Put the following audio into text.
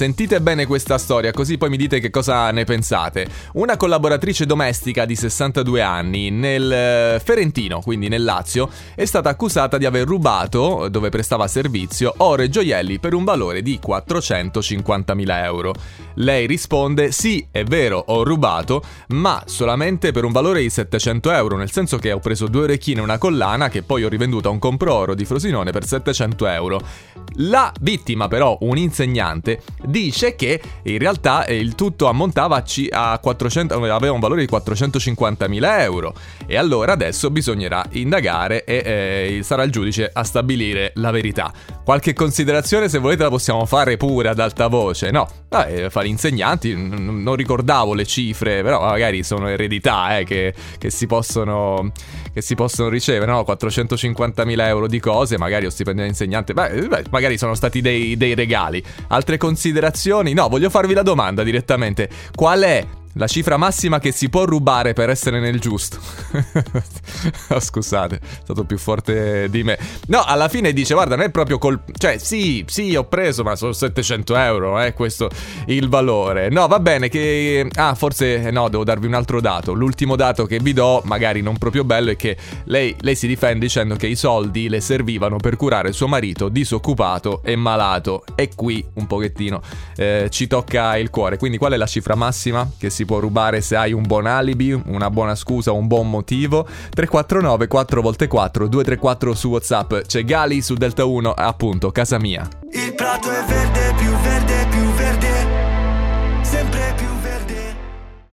sentite bene questa storia, così poi mi dite che cosa ne pensate. Una collaboratrice domestica di 62 anni nel eh, Ferentino, quindi nel Lazio, è stata accusata di aver rubato, dove prestava servizio, oro e gioielli per un valore di 450.000 euro. Lei risponde: Sì, è vero, ho rubato, ma solamente per un valore di 700 euro, nel senso che ho preso due orecchine e una collana che poi ho rivenduto a un compro oro di Frosinone per 700 euro. La vittima, però, un insegnante, dice che in realtà eh, il tutto ammontava a 400, aveva un valore di 450.000 euro. E allora adesso bisognerà indagare e eh, sarà il giudice a stabilire la verità. Qualche considerazione, se volete, la possiamo fare pure ad alta voce. No, Vabbè, fare insegnanti, n- non ricordavo le cifre, però magari sono eredità eh, che, che, si possono, che si possono ricevere, no? 450.000 euro di cose, magari o stipendio di insegnante, beh, beh, magari sono stati dei, dei regali. Altre considerazioni? No, voglio farvi la domanda direttamente. Qual è la cifra massima che si può rubare per essere nel giusto. oh, scusate, è stato più forte di me. No, alla fine dice, guarda, non è proprio colpa... Cioè, sì, sì, ho preso, ma sono 700 euro, eh, questo il valore. No, va bene che... Ah, forse no, devo darvi un altro dato. L'ultimo dato che vi do, magari non proprio bello, è che lei, lei si difende dicendo che i soldi le servivano per curare suo marito disoccupato e malato. E qui, un pochettino, eh, ci tocca il cuore. Quindi qual è la cifra massima che si si può rubare se hai un buon alibi, una buona scusa, un buon motivo. 349 4x4 234 su WhatsApp. C'è Gali su Delta 1, appunto, casa mia. Il prato è verde più verde